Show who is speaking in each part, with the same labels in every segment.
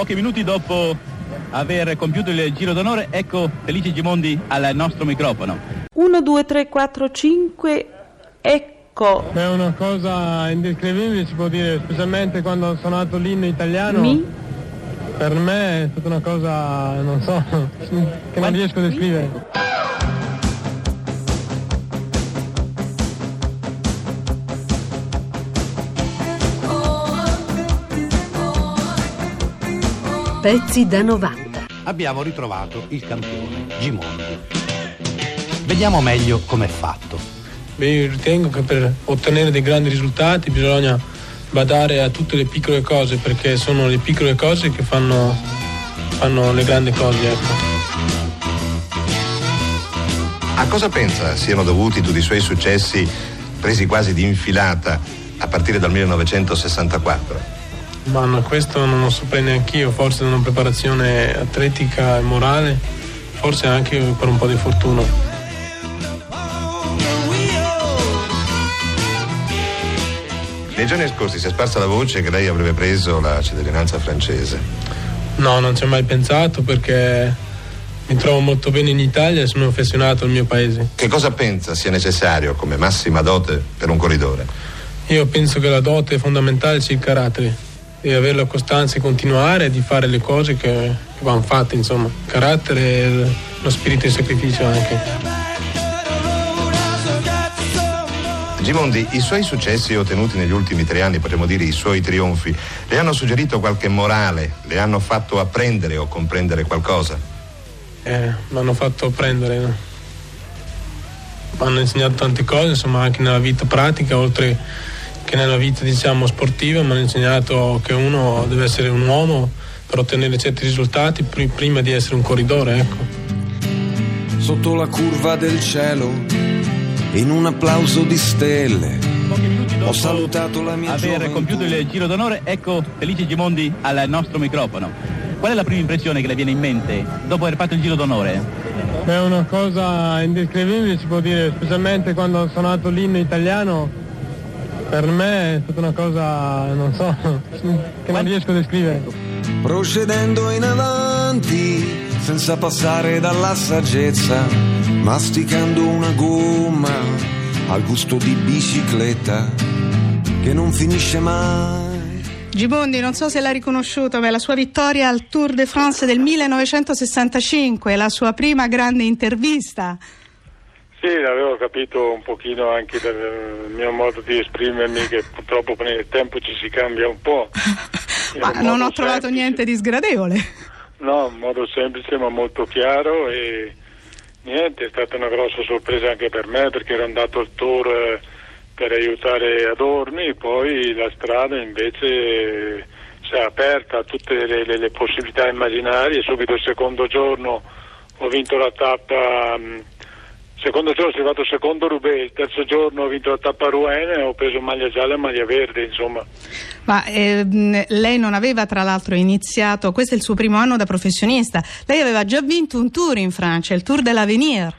Speaker 1: pochi minuti dopo aver compiuto il giro d'onore, ecco Felice Gimondi al nostro microfono.
Speaker 2: 1, 2, 3, 4, 5, ecco.
Speaker 3: È una cosa indescrivibile, si può dire, specialmente quando ho suonato l'inno italiano.
Speaker 2: Mi?
Speaker 3: Per me è stata una cosa, non so, che non riesco a descrivere.
Speaker 4: Pezzi da 90.
Speaker 5: abbiamo ritrovato il campione Gimondi. Vediamo meglio com'è fatto.
Speaker 3: Beh, io ritengo che per ottenere dei grandi risultati bisogna badare a tutte le piccole cose perché sono le piccole cose che fanno, fanno le grandi cose. Ecco.
Speaker 6: A cosa pensa siano dovuti tutti i suoi successi presi quasi di infilata a partire dal 1964?
Speaker 3: Ma no, questo non lo saprei neanche io, forse una preparazione atletica e morale, forse anche per un po' di fortuna.
Speaker 6: Nei giorni scorsi si è sparsa la voce che lei avrebbe preso la cittadinanza francese.
Speaker 3: No, non ci ho mai pensato perché mi trovo molto bene in Italia e sono affezionato al mio paese.
Speaker 6: Che cosa pensa sia necessario come massima dote per un corridore?
Speaker 3: Io penso che la dote fondamentale sia il carattere, di avere la costanza e continuare e di fare le cose che, che vanno fatte, insomma. Il carattere e lo spirito di sacrificio anche.
Speaker 6: Gimondi, i suoi successi ottenuti negli ultimi tre anni, potremmo dire i suoi trionfi, le hanno suggerito qualche morale? Le hanno fatto apprendere o comprendere qualcosa?
Speaker 3: Eh, mi hanno fatto prendere. no? Mi hanno insegnato tante cose, insomma, anche nella vita pratica, oltre che nella vita, diciamo, sportiva, mi hanno insegnato che uno deve essere un uomo per ottenere certi risultati pri- prima di essere un corridore, ecco.
Speaker 7: sotto la curva del cielo, in un applauso di stelle.
Speaker 1: Pochi minuti dopo
Speaker 7: Ho salutato la mia
Speaker 1: aver
Speaker 7: gioventù.
Speaker 1: compiuto il giro d'onore, ecco Felice Gimondi al nostro microfono. Qual è la prima impressione che le viene in mente dopo aver fatto il giro d'onore?
Speaker 3: È una cosa indescrivibile, si può dire, specialmente quando ho suonato l'inno italiano. Per me è stata una cosa, non so, che non riesco a descrivere.
Speaker 7: Procedendo in avanti, senza passare dalla saggezza, masticando una gomma al gusto di bicicletta che non finisce mai.
Speaker 8: Gibondi, non so se l'ha riconosciuto, ma è la sua vittoria al Tour de France del 1965, la sua prima grande intervista.
Speaker 9: Sì, l'avevo capito un pochino anche dal mio modo di esprimermi che purtroppo nel tempo ci si cambia un po'.
Speaker 8: Ma non ho trovato
Speaker 9: semplice.
Speaker 8: niente di sgradevole.
Speaker 9: No, in modo semplice ma molto chiaro e niente, è stata una grossa sorpresa anche per me perché ero andato al tour eh, per aiutare Adorni, poi la strada invece eh, si è aperta a tutte le, le- le possibilità immaginarie, subito il secondo giorno ho vinto la tappa, mh, secondo giorno sono arrivato secondo Roubaix, il terzo giorno ho vinto la tappa Rouen e ho preso maglia gialla e maglia verde, insomma.
Speaker 8: Ma ehm, lei non aveva tra l'altro iniziato, questo è il suo primo anno da professionista, lei aveva già vinto un tour in Francia, il Tour de l'Avenir,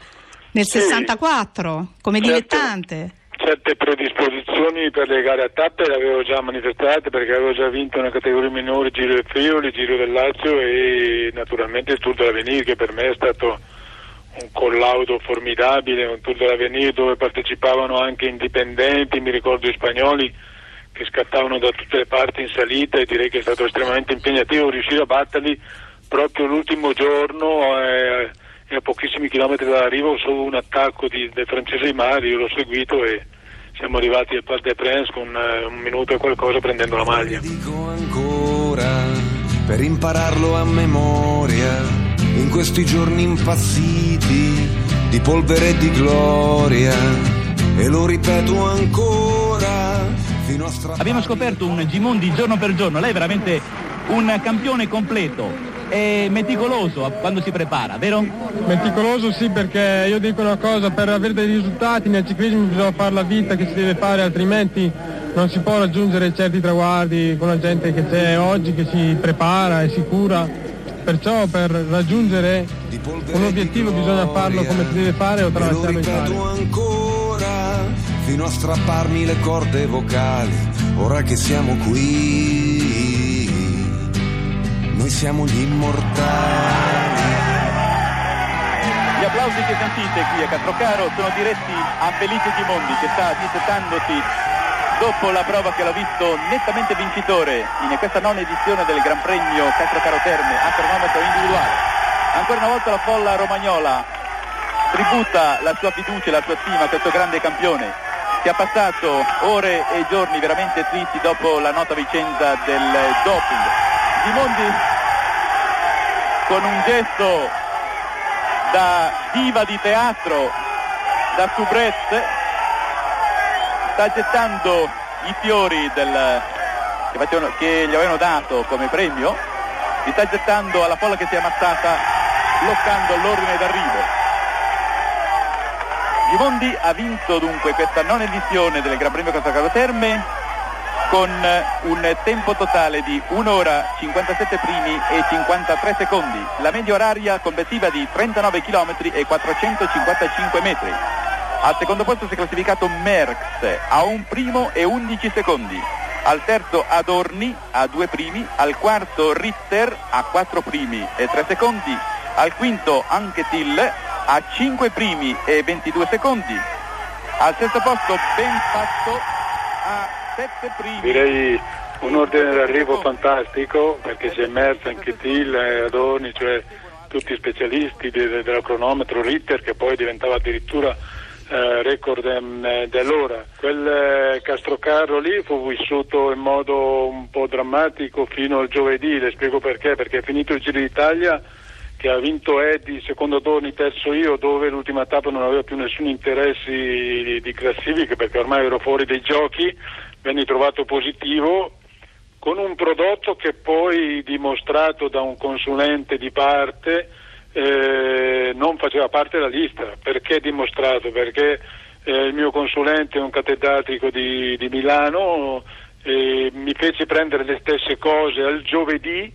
Speaker 8: nel
Speaker 9: Sì.
Speaker 8: 64, come
Speaker 9: Certo.
Speaker 8: dilettante.
Speaker 9: certe predisposizioni per le gare a tappe le avevo già manifestate perché avevo già vinto una categoria minore Giro del Friuli, Giro del Lazio e naturalmente il Tour dell'Avenir che per me è stato un collaudo formidabile, un Tour dell'Avenir dove partecipavano anche indipendenti, mi ricordo gli spagnoli che scattavano da tutte le parti in salita e direi che è stato estremamente impegnativo riuscire a batterli proprio l'ultimo giorno eh, e a pochissimi chilometri dall'arrivo su un attacco di, del francese di Mari, io l'ho seguito e siamo arrivati al Parc des Princes con eh, un minuto e qualcosa prendendo la maglia.
Speaker 7: Dico ancora per impararlo a memoria in questi giorni impazziti di polvere e di gloria e lo ripeto ancora fino a strappare
Speaker 1: Abbiamo scoperto un Gimondi giorno per giorno, lei è veramente un campione completo e meticoloso quando si prepara, vero?
Speaker 3: Meticoloso sì perché io dico una cosa, per avere dei risultati nel ciclismo bisogna fare la vita che si deve fare, altrimenti non si può raggiungere certi traguardi con la gente che c'è oggi, che si prepara e si cura. Perciò per raggiungere un obiettivo bisogna farlo come si deve fare o
Speaker 7: lo
Speaker 3: tralasciarlo in
Speaker 7: ancora fino a strapparmi le corde vocali ora che siamo qui noi siamo gli immortali.
Speaker 1: Gli applausi che sentite qui a Castrocaro sono diretti a Felice Gimondi che sta dissettandosi dopo la prova che l'ha visto nettamente vincitore in questa nona edizione del Gran Premio Castrocaro Terme a cronometro individuale. Ancora una volta la folla romagnola tributa la sua fiducia e la sua stima a questo grande campione che ha passato ore e giorni veramente tristi dopo la nota vicenda del doping. Gimondi con un gesto da diva di teatro, da soubrette, sta gettando i fiori del, che, facevano, che, gli avevano dato come premio, li sta gettando alla folla che si è ammassata bloccando l'ordine d'arrivo. Gimondi ha vinto dunque questa nona edizione del Gran Premio Casalcaro Terme con un tempo totale di 1 ora 57 primi e 53 secondi, la media oraria complessiva di 39 km e 455 metri. Al secondo posto si è classificato Merckx a un primo e 11 secondi, al terzo Adorni a due primi, al quarto Ritter a quattro primi e tre secondi, al quinto Anquetil a 5 primi e 22 secondi, al sesto posto Ben Fatto a 7 primi.
Speaker 9: Direi un ordine d'arrivo fantastico perché c'è Merz, Anquetil, Adorni, cioè tutti specialisti del, del cronometro, Ritter che poi diventava addirittura eh, record um, dell'ora. Quel eh, Castrocarro lì fu vissuto in modo un po' drammatico fino al giovedì, le spiego perché, perché è finito il Giro d'Italia che ha vinto Eddie, secondo Doni, terzo io, dove l'ultima tappa non aveva più nessun interesse di, di classifica perché ormai ero fuori dai giochi, venne trovato positivo con un prodotto che poi dimostrato da un consulente di parte eh, non faceva parte della lista. Perché dimostrato? Perché eh, il mio consulente è un cattedratico di, di Milano, eh, mi fece prendere le stesse cose al giovedì,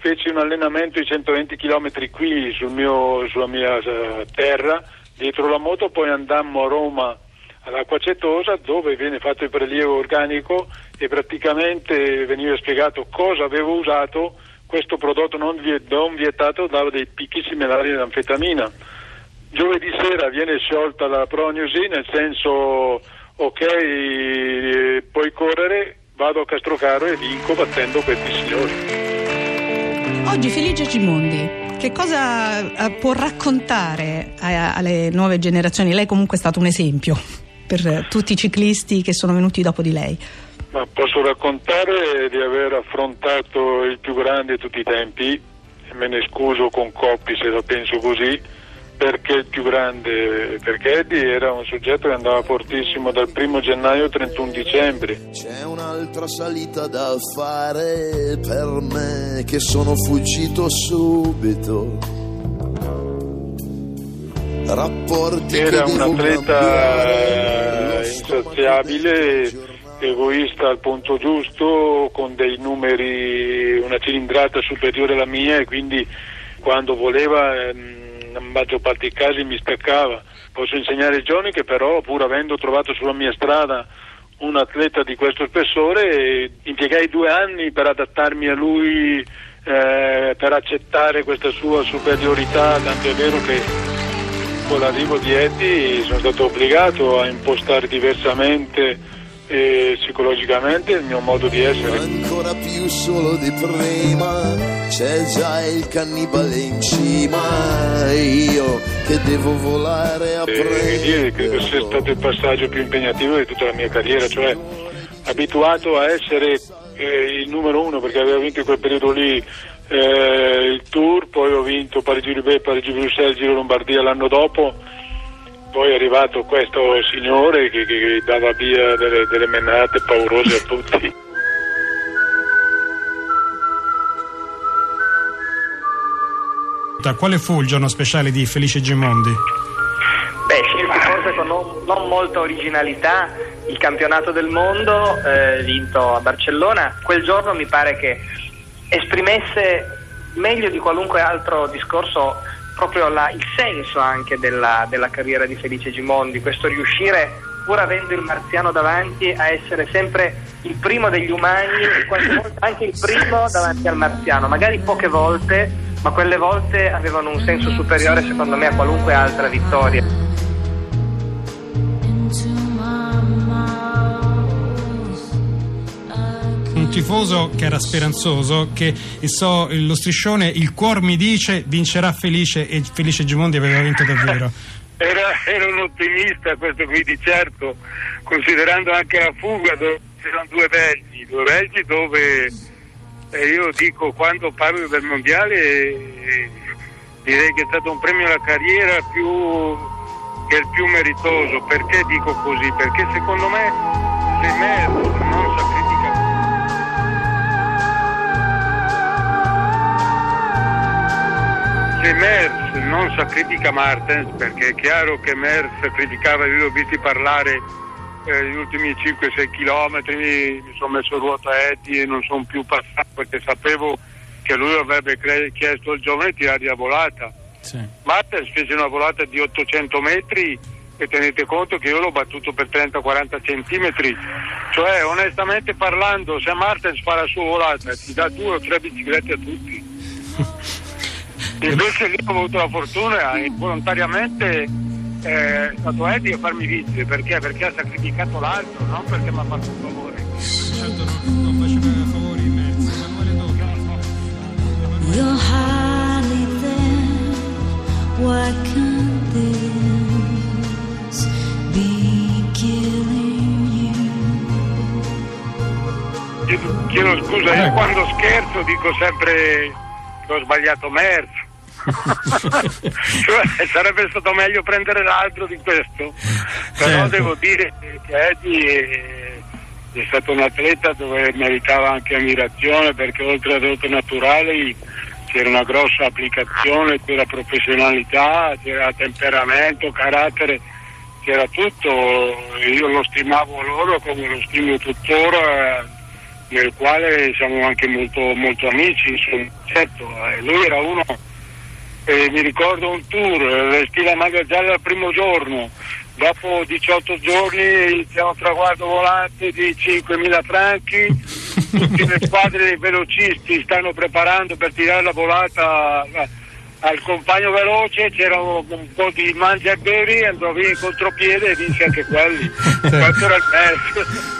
Speaker 9: feci un allenamento di 120 km qui sul mio, sulla mia uh, terra, dietro la moto, poi andammo a Roma all'acqua cetosa dove viene fatto il prelievo organico e praticamente veniva spiegato cosa avevo usato questo prodotto non, vietato dava dei picchi similari all'anfetamina. Giovedì sera viene sciolta la prognosi, nel senso ok, eh, puoi correre, vado a Castrocaro e vinco battendo questi signori.
Speaker 8: Oggi Felice Gimondi, che cosa eh, può raccontare alle nuove generazioni? Lei comunque è stato un esempio per tutti i ciclisti che sono venuti dopo di lei.
Speaker 9: Ma posso raccontare di aver affrontato il più grande di tutti i tempi, e me ne scuso con Coppi se la penso così, perché il più grande, perché Eddie era un soggetto che andava fortissimo dal primo gennaio al 31 dicembre.
Speaker 10: C'è un'altra salita da fare per me che sono fuggito subito.
Speaker 9: Rapporti era un atleta insaziabile egoista al punto giusto, con dei numeri, una cilindrata superiore alla mia e quindi quando voleva, nella maggior parte dei casi, mi staccava. Posso insegnare ai giovani che però, pur avendo trovato sulla mia strada un atleta di questo spessore, impiegai due anni per adattarmi a lui, eh, per accettare questa sua superiorità, tanto è vero che con l'arrivo di Eddie sono stato obbligato a impostare diversamente e psicologicamente il mio modo di essere.
Speaker 10: Ancora più solo di prima, c'è già il cannibale in cima, io che devo volare a prendere.
Speaker 9: Credo sia stato il passaggio più impegnativo di tutta la mia carriera, cioè abituato a essere eh, il numero uno perché avevo vinto in quel periodo lì eh, il Tour, poi ho vinto Parigi-Roubaix, Parigi-Bruxelles, Giro Lombardia l'anno dopo poi è arrivato questo signore che, che dava via delle, delle menate paurose a tutti.
Speaker 11: Quale fu il giorno speciale di Felice Gimondi?
Speaker 12: Beh, scelti forse con non, non, molta originalità il campionato del mondo eh, vinto a Barcellona. Quel giorno mi pare che esprimesse meglio di qualunque altro discorso proprio la, il senso anche della, della, carriera di Felice Gimondi, questo riuscire pur avendo il marziano davanti, a essere sempre il primo degli umani e qualche volta anche il primo davanti al marziano, magari poche volte, ma quelle volte avevano un senso superiore secondo me a qualunque altra vittoria.
Speaker 11: Tifoso che era speranzoso, che so, lo striscione il cuor mi dice vincerà Felice e Felice Gimondi aveva vinto davvero.
Speaker 13: Era, era un ottimista questo qui di certo, considerando anche la fuga dove c'erano due belgi, due belgi dove eh, io dico quando parlo del mondiale direi che è stato un premio alla carriera più, che è il più meritoso. Perché dico così? Perché secondo me se Merz se Merz non sacrifica Martens, perché è chiaro che Merz sacrificava, io ho visto parlare eh, gli ultimi 5-6 km, mi sono messo ruota a Eddie e non sono più passato perché sapevo che lui avrebbe cre- chiesto al giovane di tirare la volata.
Speaker 11: Sì.
Speaker 13: Martens fece una volata di 800 metri e tenete conto che io l'ho battuto per 30-40 centimetri. Cioè, onestamente parlando, se Martens fa la sua volata ti dà due o tre biciclette a tutti. Invece lì ho avuto la fortuna e volontariamente eh, è stato Eddie a farmi vincere perché? Perché ha sacrificato l'altro, non perché mi ha fatto un favore.
Speaker 11: Certo, non, non faceva favori in mezzo.
Speaker 14: You're hardly there. Why can't this be killing you?
Speaker 13: Chiedo, chiedo scusa, io quando scherzo dico sempre che ho sbagliato Merz. Cioè, sarebbe stato meglio prendere l'altro di questo. Però
Speaker 11: Certo.
Speaker 13: devo dire che Eddie è, stato un atleta dove meritava anche ammirazione perché oltre ad dote naturali c'era una grossa applicazione, c'era professionalità, c'era temperamento, carattere, c'era tutto. Io lo stimavo loro come lo stimo tuttora nel quale siamo anche molto, molto amici, insomma, certo, eh, lui era uno, eh, mi ricordo un tour, vestì la maglia gialla il primo giorno, dopo 18 giorni c'è un traguardo volante di 5.000 franchi, tutte le squadre dei velocisti stanno preparando per tirare la volata eh, al compagno veloce, c'era un, po' di mangia e bevi, andò via in contropiede e vinse anche quelli. Questo era il Merz.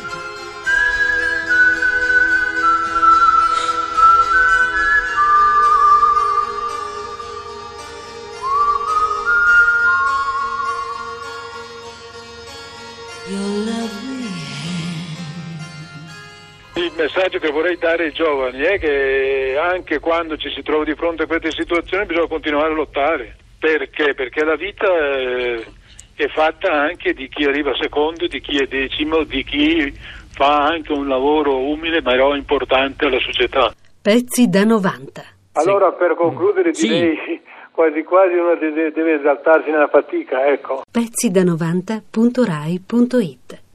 Speaker 13: Messaggio che vorrei dare ai giovani è che anche quando ci si trova di fronte a queste situazioni bisogna continuare a lottare. Perché? Perché la vita eh, è fatta anche di chi arriva secondo, di chi è decimo, di chi fa anche un lavoro umile ma però importante alla società.
Speaker 4: Pezzi da 90.
Speaker 13: Allora per concludere
Speaker 4: Sì.
Speaker 13: direi quasi quasi uno deve, deve esaltarsi nella fatica, ecco.
Speaker 4: Pezzi da 90.rai.it